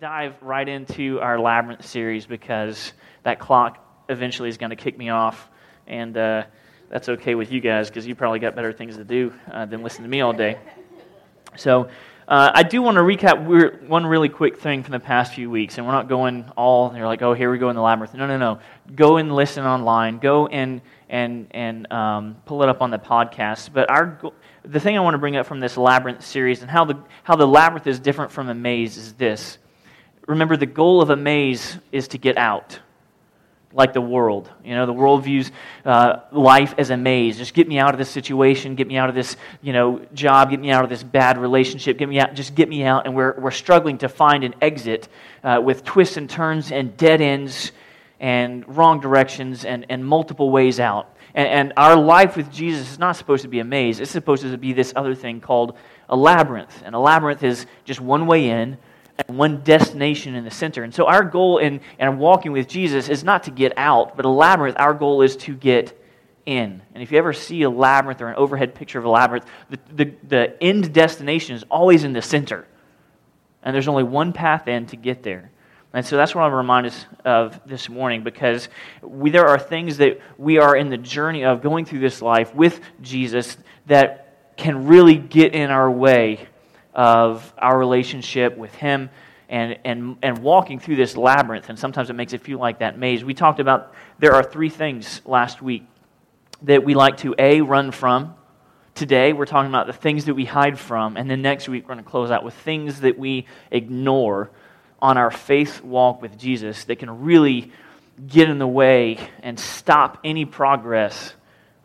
dive right into our Labyrinth series because that clock eventually is going to kick me off. And uh, that's okay with you guys because you probably got better things to do uh, than listen to me all day. So uh, I do want to recap one really quick thing from the past few weeks. And we're not going all, you're like, oh, here we go in the Labyrinth. No, no, no. Go and listen online. Go and, and, and um, pull it up on the podcast. But our the thing I want to bring up from this labyrinth series and how the, how the labyrinth is different from a maze is this. Remember, the goal of a maze is to get out, like the world. You know, the world views uh, life as a maze. Just get me out of this situation, get me out of this, you know, job, get me out of this bad relationship, get me out, just get me out. And we're, we're struggling to find an exit uh, with twists and turns and dead ends and wrong directions and, and multiple ways out. And, and our life with Jesus is not supposed to be a maze. It's supposed to be this other thing called a labyrinth. And a labyrinth is just one way in one destination in the center. And so our goal in, in walking with Jesus is not to get out, but a labyrinth, our goal is to get in. And if you ever see a labyrinth or an overhead picture of a labyrinth, the, the, the end destination is always in the center. And there's only one path in to get there. And so that's what I want to remind us of this morning because we, there are things that we are in the journey of going through this life with Jesus that can really get in our way of our relationship with Him and, and, and walking through this labyrinth. And sometimes it makes it feel like that maze. We talked about there are three things last week that we like to A, run from. Today, we're talking about the things that we hide from. And then next week, we're going to close out with things that we ignore on our faith walk with Jesus that can really get in the way and stop any progress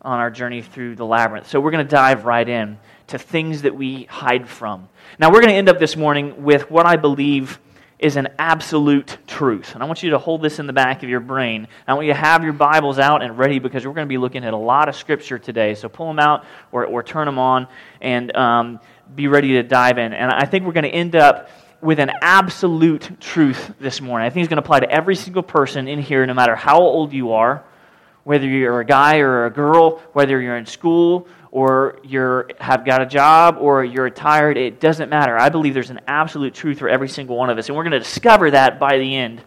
on our journey through the labyrinth. So we're going to dive right in to things that we hide from. Now, we're going to end up this morning with what I believe is an absolute truth. And I want you to hold this in the back of your brain. I want you to have your Bibles out and ready because we're going to be looking at a lot of Scripture today. So pull them out or, or turn them on and um, be ready to dive in. And I think we're going to end up with an absolute truth this morning. I think it's going to apply to every single person in here, no matter how old you are, whether you're a guy or a girl, whether you're in school or you have got a job or you're retired. It doesn't matter. I believe there's an absolute truth for every single one of us, and we're going to discover that by the end.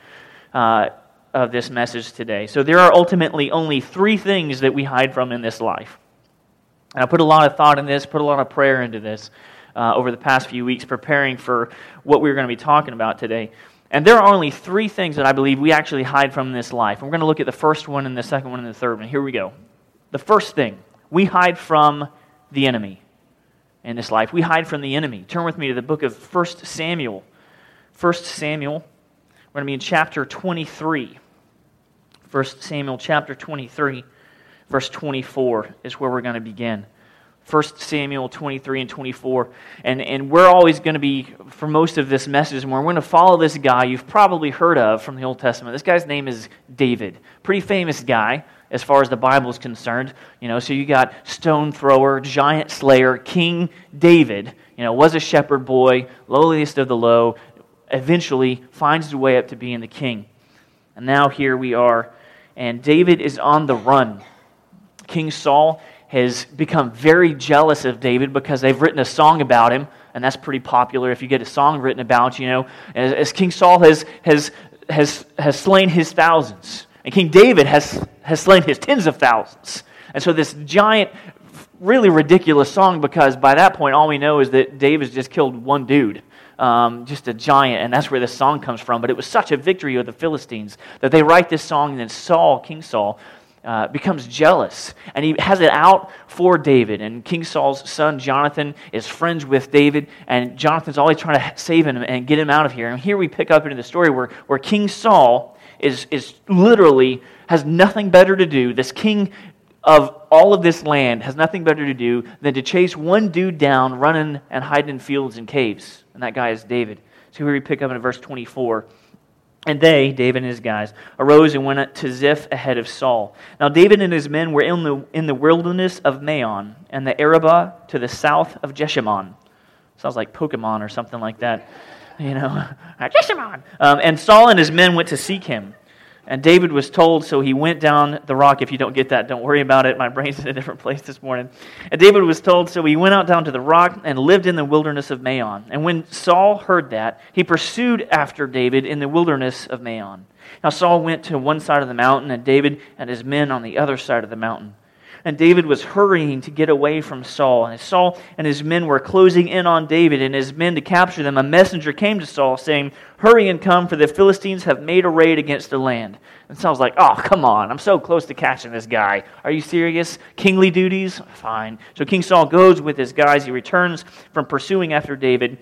Uh, of this message today. So, there are ultimately only three things that we hide from in this life. And I put a lot of thought in this, put a lot of prayer into this uh, over the past few weeks preparing for what we're going to be talking about today. And there are only three things that I believe we actually hide from in this life. And we're going to look at the first one and the second one and the third one. Here we go. The first thing, we hide from the enemy in this life. We hide from the enemy. Turn with me to the book of 1 Samuel. 1 Samuel, we're going to be in chapter 23. 1 Samuel chapter 23, verse 24 is where we're going to begin. 1 Samuel 23 and 24. And, and we're always going to be, for most of this message, and we're going to follow this guy you've probably heard of from the Old Testament. This guy's name is David. Pretty famous guy as far as the Bible is concerned. You know, so you got stone thrower, giant slayer, King David. You know, was a shepherd boy, lowliest of the low, eventually finds his way up to being the king. And now here we are, and David is on the run. King Saul has become very jealous of David because they've written a song about him, and that's pretty popular if you get a song written about, you know, as, as King Saul has, has, has, has slain his thousands, and King David has, has slain his tens of thousands. And so this giant, really ridiculous song because by that point, all we know is that David's just killed one dude. Um, just a giant, and that's where this song comes from. But it was such a victory of the Philistines that they write this song, and then Saul, King Saul, uh, becomes jealous and he has it out for David. And King Saul's son, Jonathan, is friends with David, and Jonathan's always trying to save him and get him out of here. And here we pick up into the story where, where King Saul is, is literally has nothing better to do. This king of all of this land has nothing better to do than to chase one dude down running and hiding in fields and caves. And that guy is David. So here we pick up in verse 24. And they, David and his guys, arose and went to Ziph ahead of Saul. Now David and his men were in the, in the wilderness of Maon, and the Arabah to the south of Jeshimon. Sounds like Pokemon or something like that. You know, Jeshimon. Um, and Saul and his men went to seek him. And David was told, so he went down the rock. If you don't get that, don't worry about it. My brain's in a different place this morning. And David was told, so he went out down to the rock and lived in the wilderness of Maon. And when Saul heard that, he pursued after David in the wilderness of Maon. Now Saul went to one side of the mountain, and David and his men on the other side of the mountain. And David was hurrying to get away from Saul. And Saul and his men were closing in on David and his men to capture them, a messenger came to Saul saying, Hurry and come, for the Philistines have made a raid against the land. And Saul's like, Oh, come on. I'm so close to catching this guy. Are you serious? Kingly duties? Fine. So King Saul goes with his guys. He returns from pursuing after David,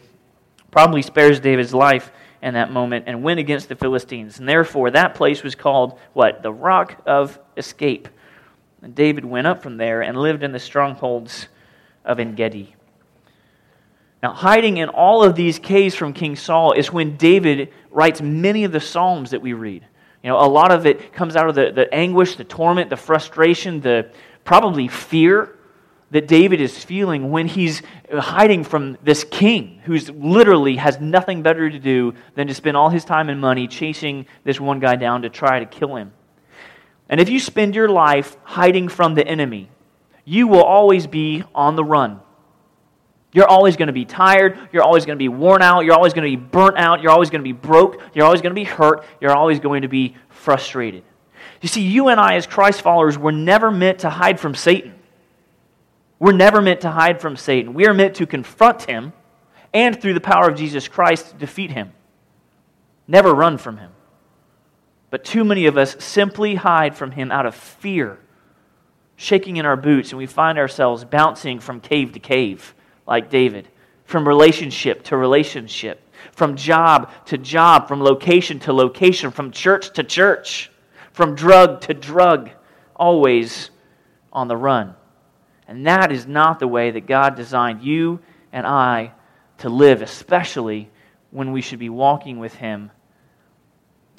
probably spares David's life in that moment, and went against the Philistines. And therefore, that place was called what? The Rock of Escape. And David went up from there and lived in the strongholds of En Gedi. Now, hiding in all of these caves from King Saul is when David writes many of the Psalms that we read. You know, a lot of it comes out of the, the anguish, the torment, the frustration, the probably fear that David is feeling when he's hiding from this king who's literally has nothing better to do than to spend all his time and money chasing this one guy down to try to kill him. And if you spend your life hiding from the enemy, you will always be on the run. You're always going to be tired. You're always going to be worn out. You're always going to be burnt out. You're always going to be broke. You're always going to be hurt. You're always going to be frustrated. You see, you and I, as Christ followers, were never meant to hide from Satan. We're never meant to hide from Satan. We are meant to confront him and, through the power of Jesus Christ, defeat him. Never run from him. But too many of us simply hide from him out of fear, shaking in our boots, and we find ourselves bouncing from cave to cave, like David, from relationship to relationship, from job to job, from location to location, from church to church, from drug to drug, always on the run. And that is not the way that God designed you and I to live, especially when we should be walking with Him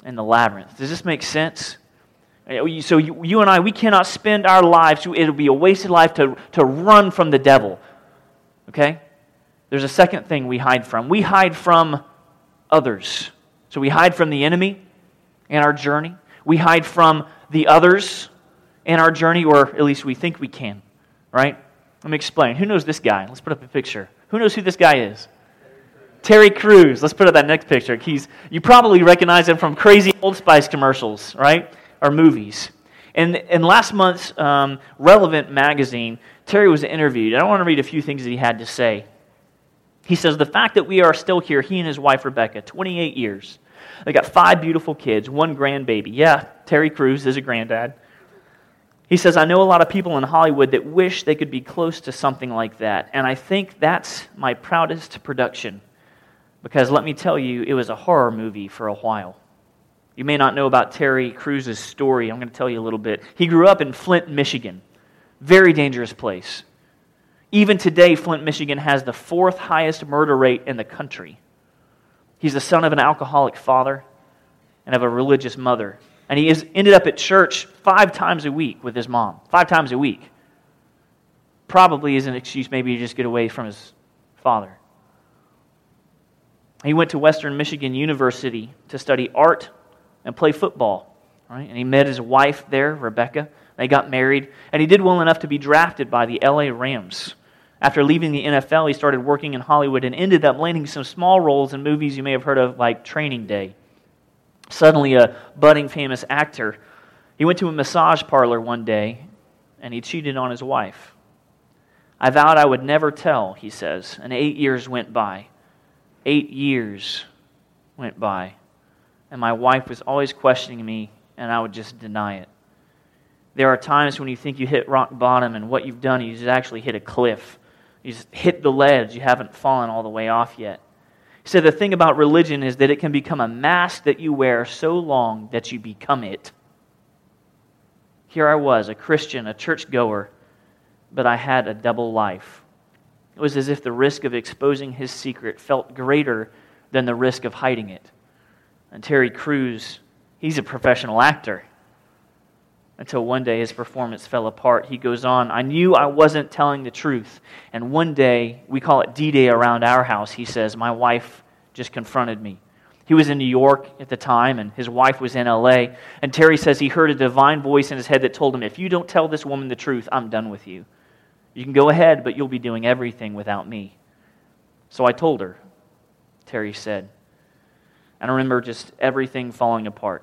in the labyrinth. Does this make sense? Uh, so you, you, and I, we cannot spend our lives, it'll be a wasted life to, to run from the devil. Okay? There's a second thing we hide from. We hide from others. So we hide from the enemy in our journey. We hide from the others in our journey, or at least we think we can. Right? Let me explain. Who knows this guy? Let's put up a picture. Who knows who this guy is? Terry Crews. Let's put up that next picture. He's, you probably recognize him from crazy Old Spice commercials, right? Or movies. And in last month's um, Relevant magazine, Terry was interviewed. I want to read a few things that he had to say. He says, The fact that we are still here, he and his wife Rebecca, 28 years. They got five beautiful kids, one grandbaby. Yeah, Terry Crews is a granddad. He says, I know a lot of people in Hollywood that wish they could be close to something like that. And I think that's my proudest production. Because let me tell you, it was a horror movie for a while. You may not know about Terry Crews's story. I'm going to tell you a little bit. He grew up in Flint, Michigan. Very dangerous place. Even today, Flint, Michigan has the fourth highest murder rate in the country. He's the son of an alcoholic father and of a religious mother. And he is, ended up at church five times a week with his mom. Five times a week. Probably is an excuse maybe to just get away from his father. He went to Western Michigan University to study art and play football. Right? And he met his wife there, Rebecca. They got married, and he did well enough to be drafted by the LA Rams. After leaving the NFL, he started working in Hollywood and ended up landing some small roles in movies you may have heard of, like Training Day. Suddenly, a budding famous actor, he went to a massage parlor one day and he cheated on his wife. I vowed I would never tell, he says, and eight years went by. Eight years went by, and my wife was always questioning me, and I would just deny it. There are times when you think you hit rock bottom, and what you've done is actually hit a cliff. You just hit the ledge. You haven't fallen all the way off yet. He said the thing about religion is that it can become a mask that you wear so long that you become it. Here I was, a Christian, a churchgoer, but I had a double life. It was as if the risk of exposing his secret felt greater than the risk of hiding it. And Terry Crews, he's a professional actor. Until one day his performance fell apart. He goes on, I knew I wasn't telling the truth. And one day, we call it D Day around our house, he says, my wife just confronted me. He was in New York at the time, and his wife was in LA. And Terry says he heard a divine voice in his head that told him, If you don't tell this woman the truth, I'm done with you. You can go ahead, but you'll be doing everything without me. So I told her, Terry said. And I remember just everything falling apart.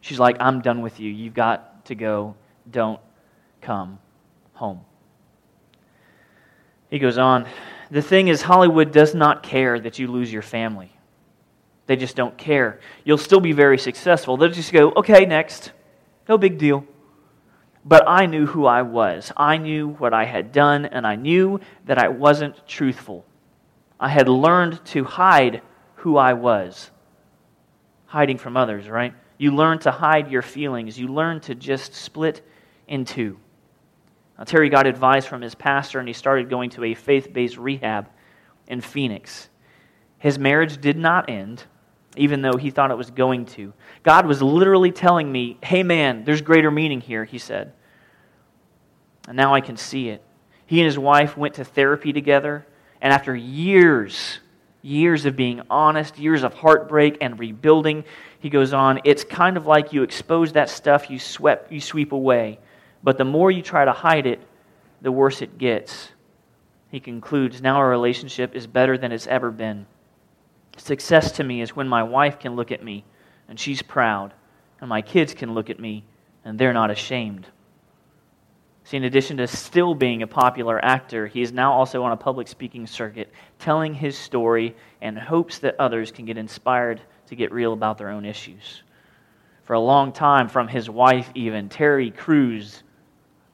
She's like, I'm done with you. You've got to go. Don't come home. He goes on. The thing is, Hollywood does not care that you lose your family. They just don't care. You'll still be very successful. They'll just go, okay, next. No big deal. But I knew who I was. I knew what I had done, and I knew that I wasn't truthful. I had learned to hide who I was. Hiding from others, right? You learn to hide your feelings. You learn to just split in two. Now, Terry got advice from his pastor, and he started going to a faith based rehab in Phoenix. His marriage did not end, even though he thought it was going to. God was literally telling me, hey man, there's greater meaning here, he said. And now I can see it. He and his wife went to therapy together, and after years, years of being honest, years of heartbreak and rebuilding, he goes on, it's kind of like you expose that stuff you swept you sweep away, but the more you try to hide it, the worse it gets. He concludes, now our relationship is better than it's ever been. Success to me is when my wife can look at me and she's proud, and my kids can look at me and they're not ashamed. See, in addition to still being a popular actor, he is now also on a public speaking circuit, telling his story and hopes that others can get inspired to get real about their own issues. For a long time, from his wife even, Terry Crews,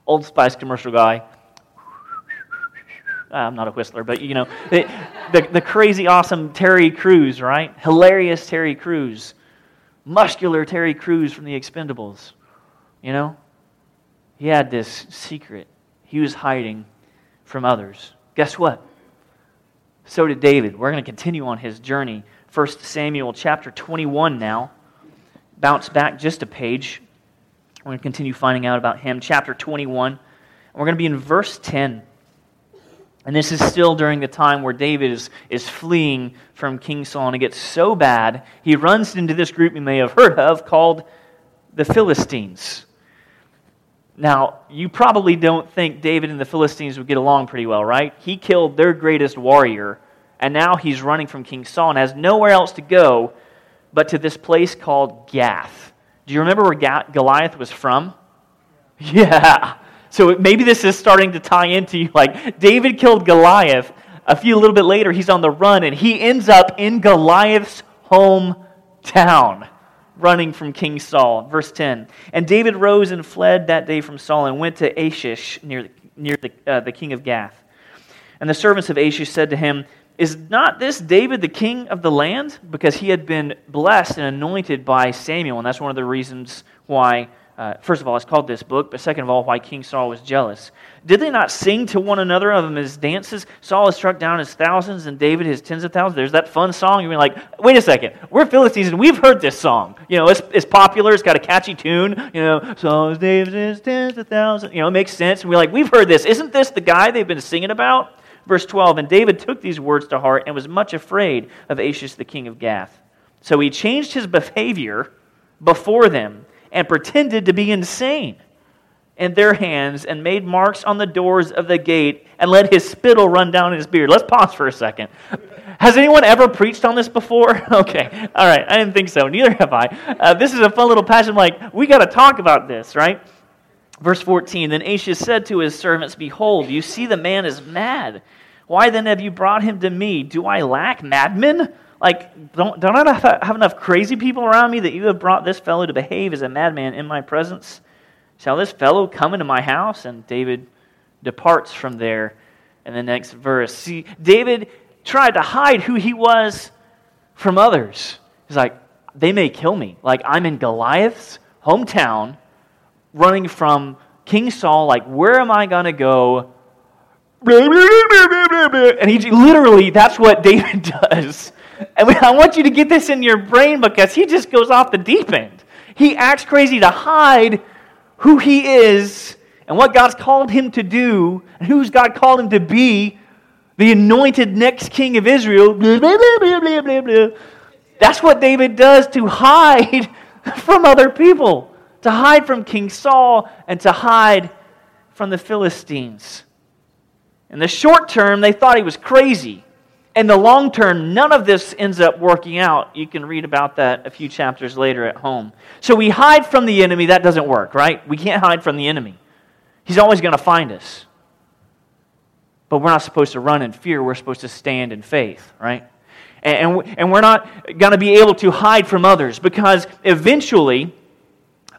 Old Spice commercial guy, I'm not a whistler, but you know, the, the, the, crazy, awesome Terry Crews, right? Hilarious Terry Crews. Muscular Terry Crews from the Expendables. You know? He had this secret he was hiding from others. Guess what? So did David. We're going to continue on his journey. 1 Samuel chapter 21 now. Bounce back just a page. We're going to continue finding out about him. Chapter 21. We're going to be in verse 10. And this is still during the time where David is, is fleeing from King Saul, and it gets so bad, he runs into this group you may have heard of called the Philistines. Now, you probably don't think David and the Philistines would get along pretty well, right? He killed their greatest warrior, and now he's running from King Saul and has nowhere else to go but to this place called Gath. Do you remember where Goliath was from? Yeah. So maybe this is starting to tie into you. Like, David killed Goliath. A few a little bit later, he's on the run, and he ends up in Goliath's hometown, running from King Saul. Verse 10. And David rose and fled that day from Saul and went to Achish near, near the, uh, the king of Gath. And the servants of Achish said to him, Is not this David the king of the land? Because he had been blessed and anointed by Samuel. And that's one of the reasons why uh, first of all, it's called this book, but second of all, why King Saul was jealous. Did they not sing to one another of them his dances? Saul has struck down his thousands and David his tens of thousands. There's that fun song. You're like, wait a second, we're Philistines and we've heard this song. You know, it's, it's popular, it's got a catchy tune. You know, Saul's David his tens of thousands. You know, it makes sense. And we're like, we've heard this. Isn't this the guy they've been singing about? Verse 12, and David took these words to heart and was much afraid of Achish the king of Gath. So he changed his behavior before them and pretended to be insane in their hands and made marks on the doors of the gate and let his spittle run down his beard. Let's pause for a second. Has anyone ever preached on this before? Okay, all right, I didn't think so. Neither have I. Uh, this is a fun little passage. Like, we got to talk about this, right? Verse 14 Then Achish said to his servants, Behold, you see the man is mad. Why then have you brought him to me? Do I lack madmen? Like, don't, don't I have enough crazy people around me that you have brought this fellow to behave as a madman in my presence? Shall this fellow come into my house? And David departs from there in the next verse. See, David tried to hide who he was from others. He's like, they may kill me. Like, I'm in Goliath's hometown, running from King Saul. Like, where am I going to go? And he literally, that's what David does. And I want you to get this in your brain because he just goes off the deep end. He acts crazy to hide who he is and what God's called him to do and who's God called him to be, the anointed next king of Israel. Blah, blah, blah, That's what David does to hide from other people, to hide from King Saul, and to hide from the Philistines. In the short term, they thought he was crazy. In the long term, none of this ends up working out. You can read about that a few chapters later at home. So we hide from the enemy. That doesn't work, right? We can't hide from the enemy. He's always going to find us. But we're not supposed to run in fear. We're supposed to stand in faith, right? And, and we're not going to be able to hide from others because eventually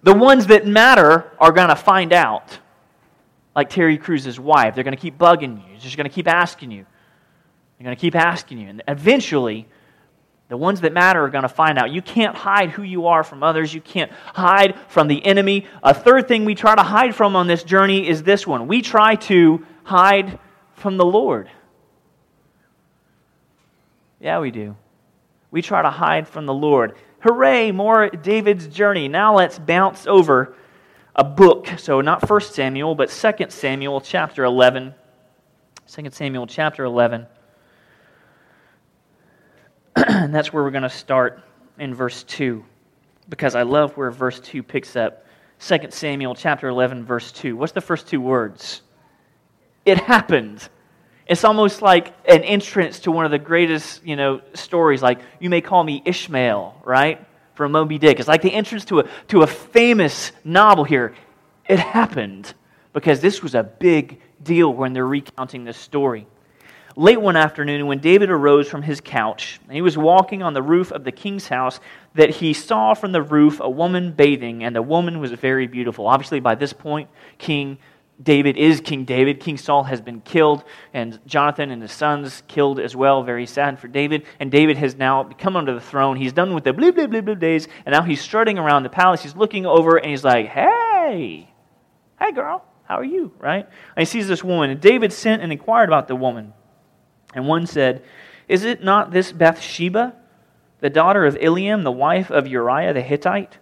the ones that matter are going to find out. Like Terry Crews's wife. They're going to keep bugging you. They're just going to keep asking you. They're going to keep asking you. And eventually, the ones that matter are going to find out. You can't hide who you are from others. You can't hide from the enemy. A third thing we try to hide from on this journey is this one we try to hide from the Lord. Yeah, we do. We try to hide from the Lord. Hooray, more David's journey. Now let's bounce over a book. So not 1 Samuel, but 2 Samuel chapter 11. 2 Samuel chapter 11. And that's where we're going to start in verse 2 because I love where verse 2 picks up. 2 Samuel chapter 11 verse 2. What's the first two words? It happened. It's almost like an entrance to one of the greatest, you know, stories. Like, you may call me Ishmael, right? From Moby Dick. It's like the entrance to a, to a famous novel here. It happened because this was a big deal when they're recounting this story. Late one afternoon, when David arose from his couch, and he was walking on the roof of the king's house, that he saw from the roof a woman bathing, and the woman was very beautiful. Obviously, by this point, King David is King David. King Saul has been killed, and Jonathan and his sons killed as well. Very sad for David. And David has now come onto the throne. He's done with the blue, blue, blue, blue days, and now he's strutting around the palace. He's looking over, and he's like, hey, hey, girl, how are you? Right? And he sees this woman, and David sent and inquired about the woman. And one said, Is it not this Bathsheba, the daughter of Eliam, the wife of Uriah the Hittite?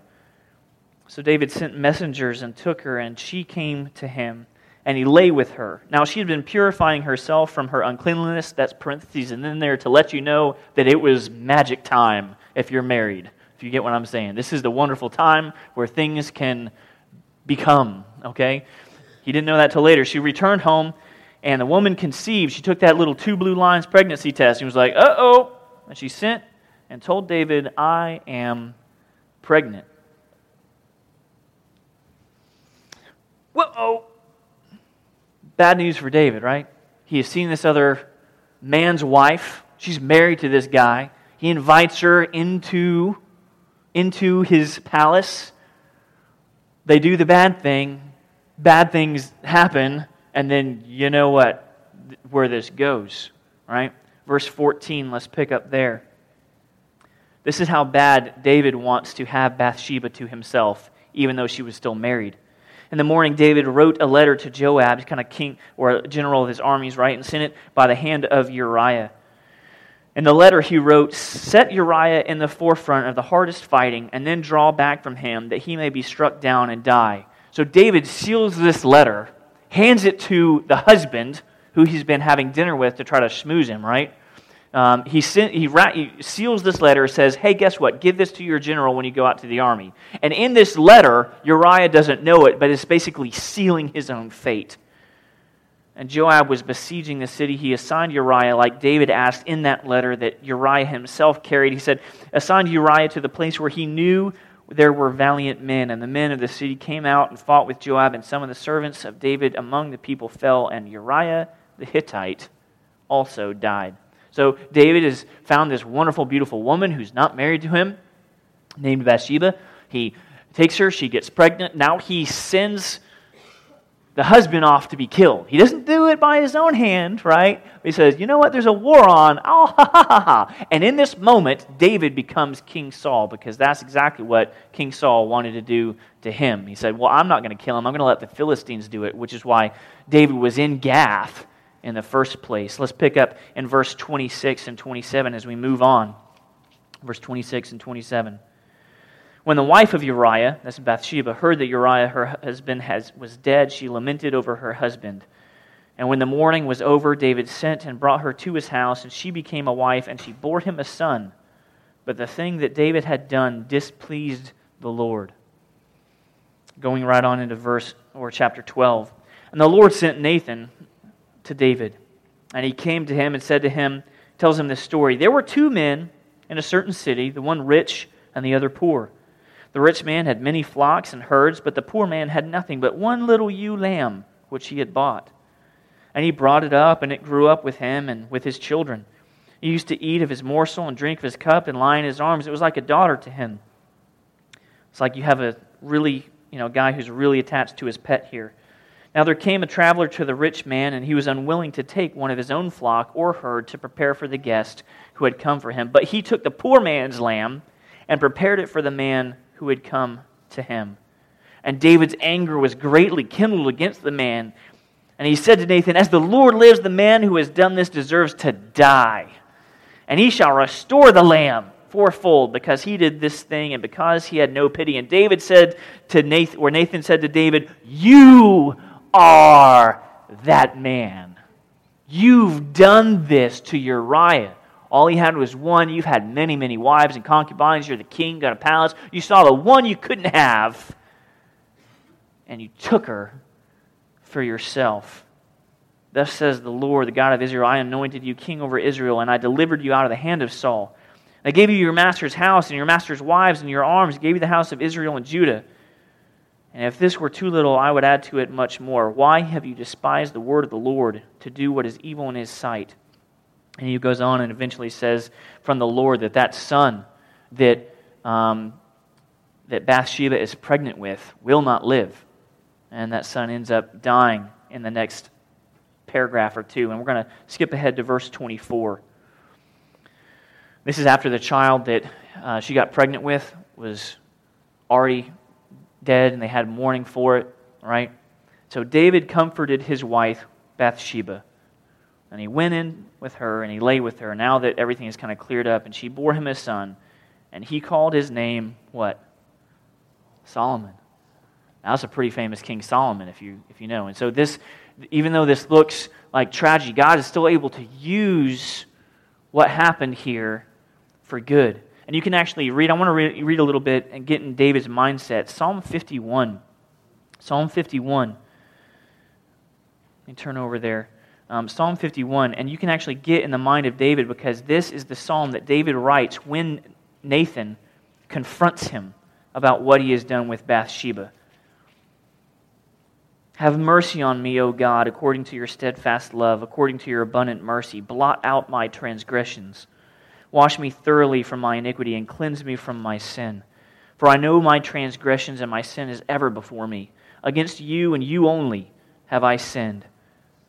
So David sent messengers and took her, and she came to him, and he lay with her. Now she had been purifying herself from her uncleanliness. That's parentheses, and then there to let you know that it was magic time if you're married, if you get what I'm saying. This is the wonderful time where things can become, okay? He didn't know that till later. She returned home, and the woman conceived. She took that little two blue lines pregnancy test. He was like, uh oh. And she sent and told David, I am pregnant. Whoa! Bad news for David, right? He has seen this other man's wife. She's married to this guy. He invites her into, into his palace. They do the bad thing. Bad things happen. And then you know what? Where this goes, right? Verse 14, let's pick up there. This is how bad David wants to have Bathsheba to himself, even though she was still married. In the morning, David wrote a letter to Joab, kind of king or general of his armies, right, and sent it by the hand of Uriah. In the letter, he wrote, Set Uriah in the forefront of the hardest fighting, and then draw back from him, that he may be struck down and die. So David seals this letter, hands it to the husband who he's been having dinner with to try to schmooze him, right? Um, he, he, ra- he seals this letter, says, Hey, guess what? Give this to your general when you go out to the army. And in this letter, Uriah doesn't know it, but it's basically sealing his own fate. And Joab was besieging the city. He assigned Uriah, like David asked in that letter that Uriah himself carried. He said, Assigned Uriah to the place where he knew there were valiant men. And the men of the city came out and fought with Joab, and some of the servants of David among the people fell, and Uriah the Hittite also died. So David has found this wonderful, beautiful woman who's not married to him, named Bathsheba. He takes her, she gets pregnant. Now he sends the husband off to be killed. He doesn't do it by his own hand, right? He says, You know what? There's a war on. Oh, ha, ha, ha, ha. And in this moment, David becomes King Saul because that's exactly what King Saul wanted to do to him. He said, Well, I'm not going to kill him. I'm going to let the Philistines do it, which is why David was in Gath in the first place. Let's pick up in verse 26 and 27 as we move on. Verse 26 and 27. When the wife of Uriah, that's Bathsheba, heard that Uriah, her husband, has, was dead, she lamented over her husband. And when the mourning was over, David sent and brought her to his house, and she became a wife, and she bore him a son. But the thing that David had done displeased the Lord. Going right on into verse or chapter 12. And the Lord sent Nathan to David. And he came to him and said to him, tells him this story. There were two men in a certain city, the one rich and the other poor. The rich man had many flocks and herds, but the poor man had nothing but one little ewe lamb which he had bought. And he brought it up, and it grew up with him and with his children. He used to eat of his morsel and drink of his cup and lie in his arms. It was like a daughter to him. It's like you have a really, you know, guy who's really attached to his pet here. Now there came a traveler to the rich man, and he was unwilling to take one of his own flock or herd to prepare for the guest who had come for him. But he took the poor man's lamb and prepared it for the man who had come to him. And David's anger was greatly kindled against the man. And he said to Nathan, As the Lord lives, the man who has done this deserves to die. And he shall restore the lamb fourfold because he did this thing and because he had no pity. And David said to Nathan, or Nathan said to David, You are that man. You've done this to Uriah. All he had was one. You've had many, many wives and concubines. You're the king, got a palace. You saw the one you couldn't have, and you took her for yourself. Thus says the Lord, the God of Israel I anointed you king over Israel, and I delivered you out of the hand of Saul. I gave you your master's house and your master's wives and your arms, gave you the house of Israel and Judah. And if this were too little, I would add to it much more. Why have you despised the word of the Lord to do what is evil in his sight? And he goes on and eventually says from the Lord that that son that, um, that Bathsheba is pregnant with will not live. And that son ends up dying in the next paragraph or two. And we're going to skip ahead to verse 24. This is after the child that uh, she got pregnant with was already dead and they had mourning for it, right? So David comforted his wife, Bathsheba. And he went in with her and he lay with her. Now that everything is kind of cleared up, and she bore him a son, and he called his name what? Solomon. Now, that's a pretty famous King Solomon, if you, if you know. And so, this, even though this looks like tragedy, God is still able to use what happened here for good. And you can actually read, I want to read, read a little bit and get in David's mindset. Psalm 51. Psalm 51. Let me turn over there. Um, psalm 51. And you can actually get in the mind of David because this is the psalm that David writes when Nathan confronts him about what he has done with Bathsheba. Have mercy on me, O God, according to your steadfast love, according to your abundant mercy. Blot out my transgressions Wash me thoroughly from my iniquity and cleanse me from my sin. For I know my transgressions and my sin is ever before me. Against you and you only have I sinned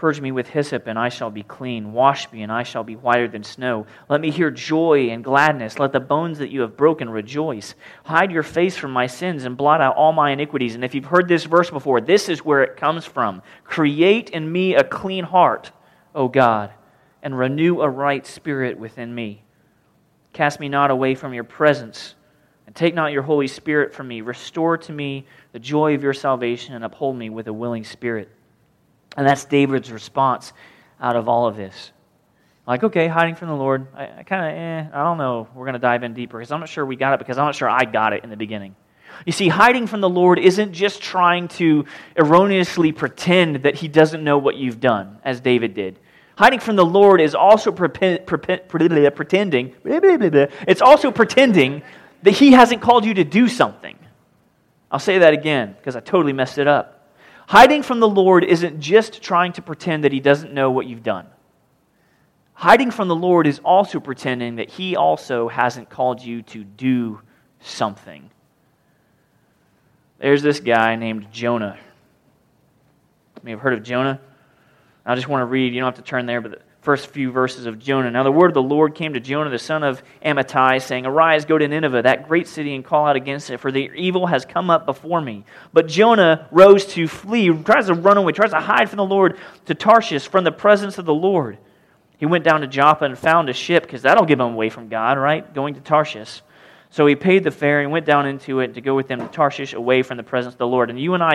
Purge me with hyssop, and I shall be clean. Wash me, and I shall be whiter than snow. Let me hear joy and gladness. Let the bones that you have broken rejoice. Hide your face from my sins and blot out all my iniquities. And if you've heard this verse before, this is where it comes from. Create in me a clean heart, O God, and renew a right spirit within me. Cast me not away from your presence, and take not your Holy Spirit from me. Restore to me the joy of your salvation, and uphold me with a willing spirit. And that's David's response out of all of this. Like, okay, hiding from the Lord. I, I kind of, eh, I don't know. We're going to dive in deeper because I'm not sure we got it because I'm not sure I got it in the beginning. You see, hiding from the Lord isn't just trying to erroneously pretend that he doesn't know what you've done, as David did. Hiding from the Lord is also pretending, it's also pretending that he hasn't called you to do something. I'll say that again because I totally messed it up. Hiding from the Lord isn't just trying to pretend that He doesn't know what you've done. Hiding from the Lord is also pretending that He also hasn't called you to do something. There's this guy named Jonah. You may have heard of Jonah. I just want to read, you don't have to turn there, but first few verses of Jonah. Now, the word of the Lord came to Jonah, the son of Amittai, saying, Arise, go to Nineveh, that great city, and call out against it, for the evil has come up before me. But Jonah rose to flee, tries to run away, tries to hide from the Lord to Tarshish from the presence of the Lord. He went down to Joppa and found a ship, because that'll give him away from God, right? Going to Tarshish. So he paid the fare and went down into it to go with them to Tarshish away from the presence of the Lord. And you and I,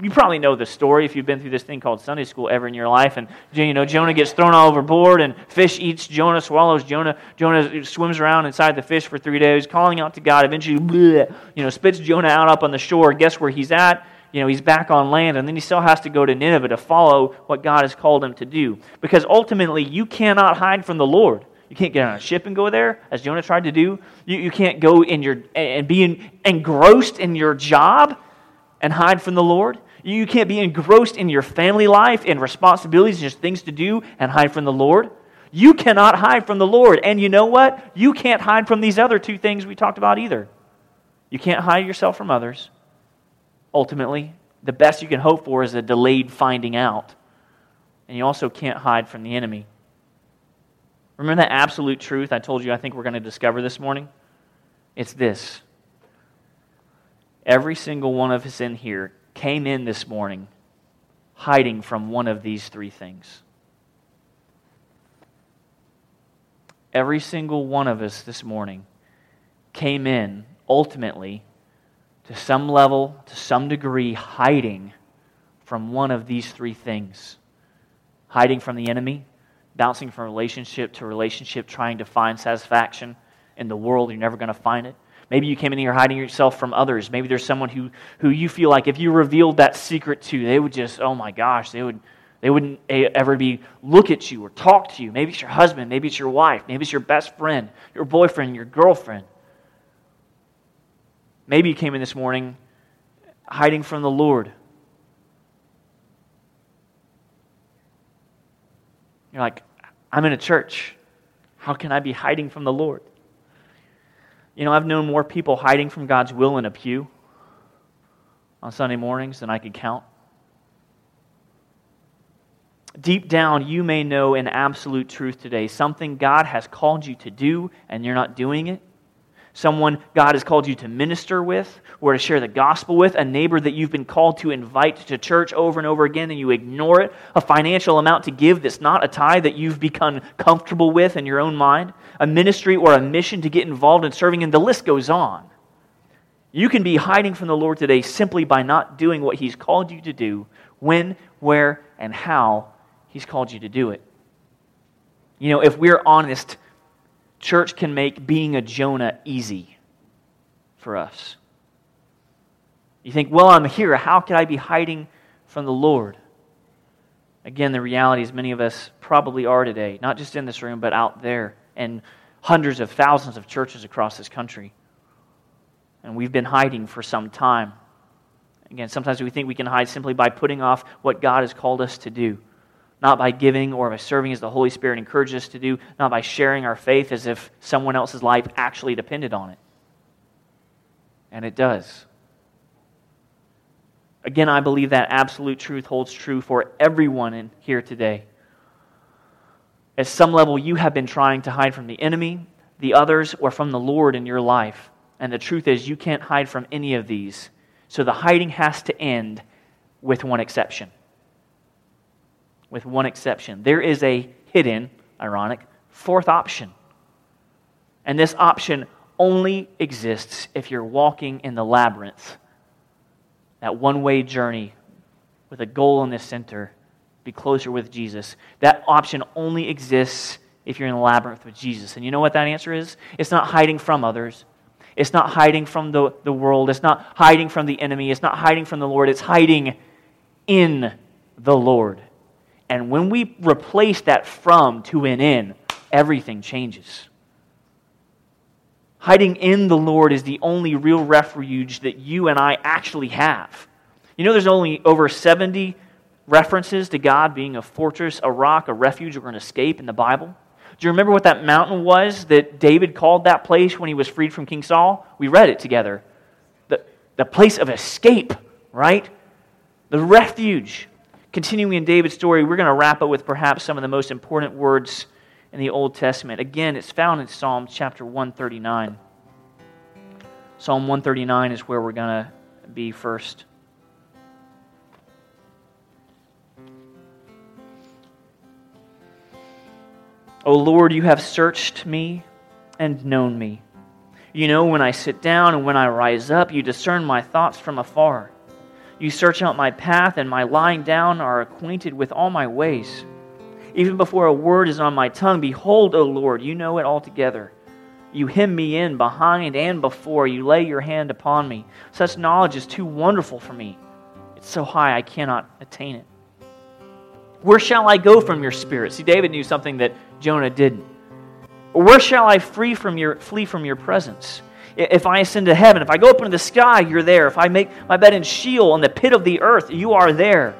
you probably know the story if you've been through this thing called Sunday school ever in your life. And you know, Jonah gets thrown all overboard, and fish eats Jonah, swallows Jonah. Jonah swims around inside the fish for three days, calling out to God. Eventually, bleh, you know, spits Jonah out up on the shore. Guess where he's at? You know, he's back on land, and then he still has to go to Nineveh to follow what God has called him to do. Because ultimately, you cannot hide from the Lord. You can't get on a ship and go there, as Jonah tried to do. You, you can't go in your and be in, engrossed in your job and hide from the Lord. You can't be engrossed in your family life and responsibilities and just things to do and hide from the Lord. You cannot hide from the Lord. And you know what? You can't hide from these other two things we talked about either. You can't hide yourself from others. Ultimately, the best you can hope for is a delayed finding out. And you also can't hide from the enemy. Remember that absolute truth I told you I think we're going to discover this morning? It's this. Every single one of us in here came in this morning hiding from one of these three things. Every single one of us this morning came in ultimately to some level, to some degree, hiding from one of these three things hiding from the enemy, bouncing from relationship to relationship, trying to find satisfaction in the world. You're never going to find it. Maybe you came in here hiding yourself from others. Maybe there's someone who, who you feel like if you revealed that secret to, they would just, oh my gosh, they, would, they wouldn't ever be look at you or talk to you. Maybe it's your husband, maybe it's your wife, maybe it's your best friend, your boyfriend, your girlfriend. Maybe you came in this morning hiding from the Lord. You're like, I'm in a church. How can I be hiding from the Lord? You know, I've known more people hiding from God's will in a pew on Sunday mornings than I could count. Deep down, you may know an absolute truth today something God has called you to do, and you're not doing it someone God has called you to minister with or to share the gospel with, a neighbor that you've been called to invite to church over and over again and you ignore it, a financial amount to give that's not a tithe that you've become comfortable with in your own mind, a ministry or a mission to get involved in serving, and the list goes on. You can be hiding from the Lord today simply by not doing what He's called you to do, when, where, and how He's called you to do it. You know, if we're honest, church can make being a Jonah easy for us. You think, well, I'm here. How could I be hiding from the Lord? Again, the reality is many of us probably are today, not just in this room, but out there and hundreds of thousands of churches across this country. And we've been hiding for some time. Again, sometimes we think we can hide simply by putting off what God has called us to do not by giving or by serving as the Holy Spirit encourages us to do, not by sharing our faith as if someone else's life actually depended on it. And it does. Again, I believe that absolute truth holds true for everyone in here today. At some level, you have been trying to hide from the enemy, the others, or from the Lord in your life. And the truth is, you can't hide from any of these. So the hiding has to end with one exception with one exception. There is a hidden, ironic, fourth option. And this option only exists if you're walking in the labyrinth, that one way journey with a goal in the center, be closer with Jesus. That option only exists if you're in the labyrinth with Jesus. And you know what that answer is? It's not hiding from others. It's not hiding from the, the world. It's not hiding from the enemy. It's not hiding from the Lord. It's hiding in the Lord. And when we replace that from to an in, everything changes. Hiding in the Lord is the only real refuge that you and I actually have. You know, there's only over 70 references to God being a fortress, a rock, a refuge, or an escape in the Bible. Do you remember what that mountain was that David called that place when he was freed from King Saul? We read it together. The, the place of escape, right? The refuge. Continuing in David's story, we're going to wrap up with perhaps some of the most important words in the Old Testament. Again, it's found in Psalm chapter 139. Psalm 139 is where we're going to be first. O Lord, you have searched me and known me. You know when I sit down and when I rise up, you discern my thoughts from afar. You search out my path, and my lying down are acquainted with all my ways. Even before a word is on my tongue, behold, O Lord, you know it altogether. You hem me in behind and before. You lay your hand upon me. Such knowledge is too wonderful for me. It's so high I cannot attain it. Where shall I go from your spirit? See, David knew something that Jonah didn't. Where shall I flee from your, flee from your presence? If I ascend to heaven, if I go up into the sky, you're there. If I make my bed in Sheol, in the pit of the earth, you are there.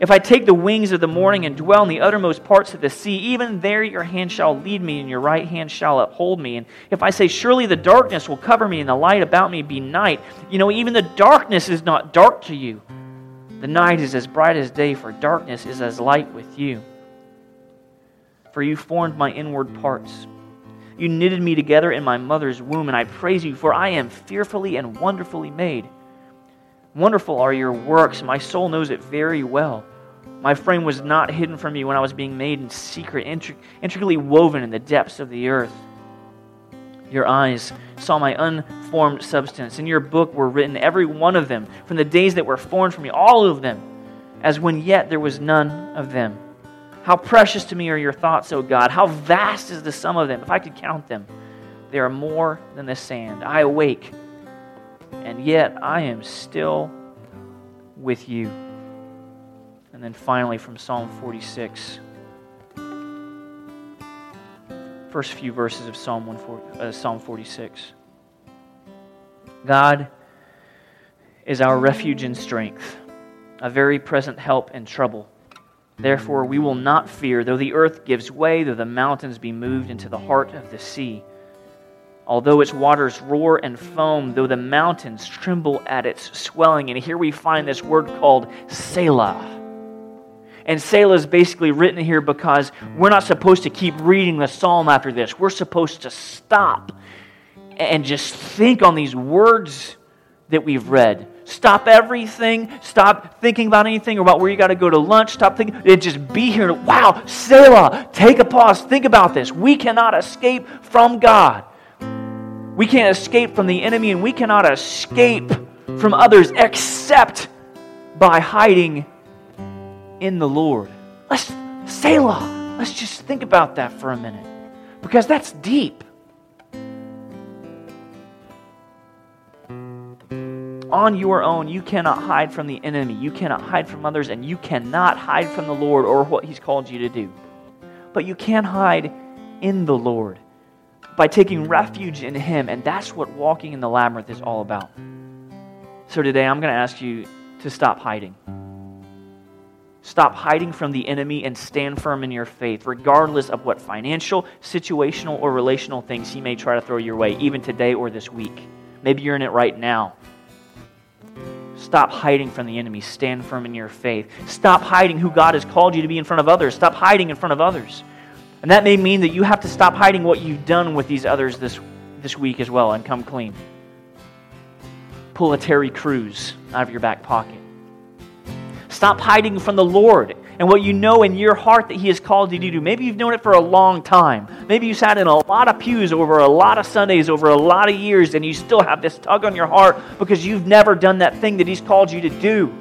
If I take the wings of the morning and dwell in the uttermost parts of the sea, even there your hand shall lead me, and your right hand shall uphold me. And if I say, Surely the darkness will cover me, and the light about me be night, you know, even the darkness is not dark to you. The night is as bright as day, for darkness is as light with you. For you formed my inward parts. You knitted me together in my mother's womb, and I praise you, for I am fearfully and wonderfully made. Wonderful are your works. My soul knows it very well. My frame was not hidden from you when I was being made in secret, intricately woven in the depths of the earth. Your eyes saw my unformed substance. In your book were written, every one of them, from the days that were formed for me, all of them, as when yet there was none of them. How precious to me are your thoughts, O God. How vast is the sum of them. If I could count them, they are more than the sand. I awake and yet I am still with you. And then finally from Psalm 46, first few verses of Psalm, 140, uh, Psalm 46. God is our refuge and strength, a very present help in trouble. Therefore, we will not fear, though the earth gives way, though the mountains be moved into the heart of the sea although its waters roar and foam, though the mountains tremble at its swelling. And here we find this word called Selah. And Selah is basically written here because we're not supposed to keep reading the psalm after this. We're supposed to stop and just think on these words that we've read. Stop everything. Stop thinking about anything or about where you got to go to lunch. Stop thinking. And just be here. Wow, Selah. Take a pause. Think about this. We cannot escape from God. We can't escape from the enemy and we cannot escape from others except by hiding in the Lord. Let's, Selah, let's just think about that for a minute because that's deep. On your own, you cannot hide from the enemy. You cannot hide from others, and you cannot hide from the Lord or what He's called you to do. But you can hide in the Lord by taking refuge in Him. And that's what walking in the labyrinth is all about. So today I'm going to ask you to stop hiding. Stop hiding from the enemy and stand firm in your faith, regardless of what financial, situational, or relational things he may try to throw your way, even today or this week. Maybe you're in it right now. Stop hiding from the enemy. Stand firm in your faith. Stop hiding who God has called you to be in front of others. Stop hiding in front of others. And that may mean that you have to stop hiding what you've done with these others this, this week as well and come clean. Pull a Terry Crews out of your back pocket. Stop hiding from the Lord and what you know in your heart that He has called you to do. Maybe you've known it for a long time. Maybe you sat in a lot of pews over a lot of Sundays, over a lot of years, and you still have this tug on your heart because you've never done that thing that He's called you to do.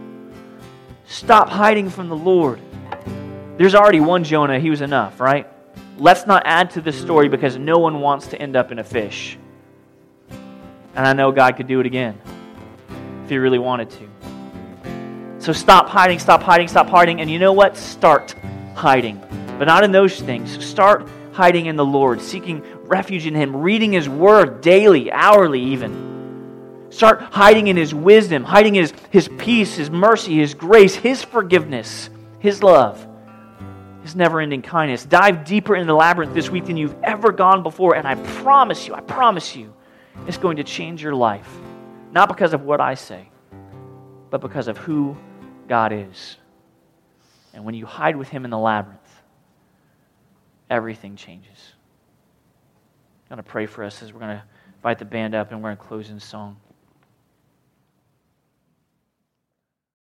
Stop hiding from the Lord. There's already one Jonah, he was enough, right? let's not add to the story because no one wants to end up in a fish. And I know God could do it again if He really wanted to. So stop hiding, stop hiding, stop hiding. And you know what? Start hiding. But not in those things. Start hiding in the Lord, seeking refuge in Him, reading His Word daily, hourly, even. Start hiding in His wisdom, hiding in His, His peace, His mercy, His grace, His forgiveness, His love. His never ending kindness. Dive deeper into the labyrinth this week than you've ever gone before, and I promise you, I promise you, it's going to change your life. Not because of what I say, but because of who God is. And when you hide with Him in the labyrinth, everything changes. I'm going to pray for us as we're going to invite the band up and we're going to close in song.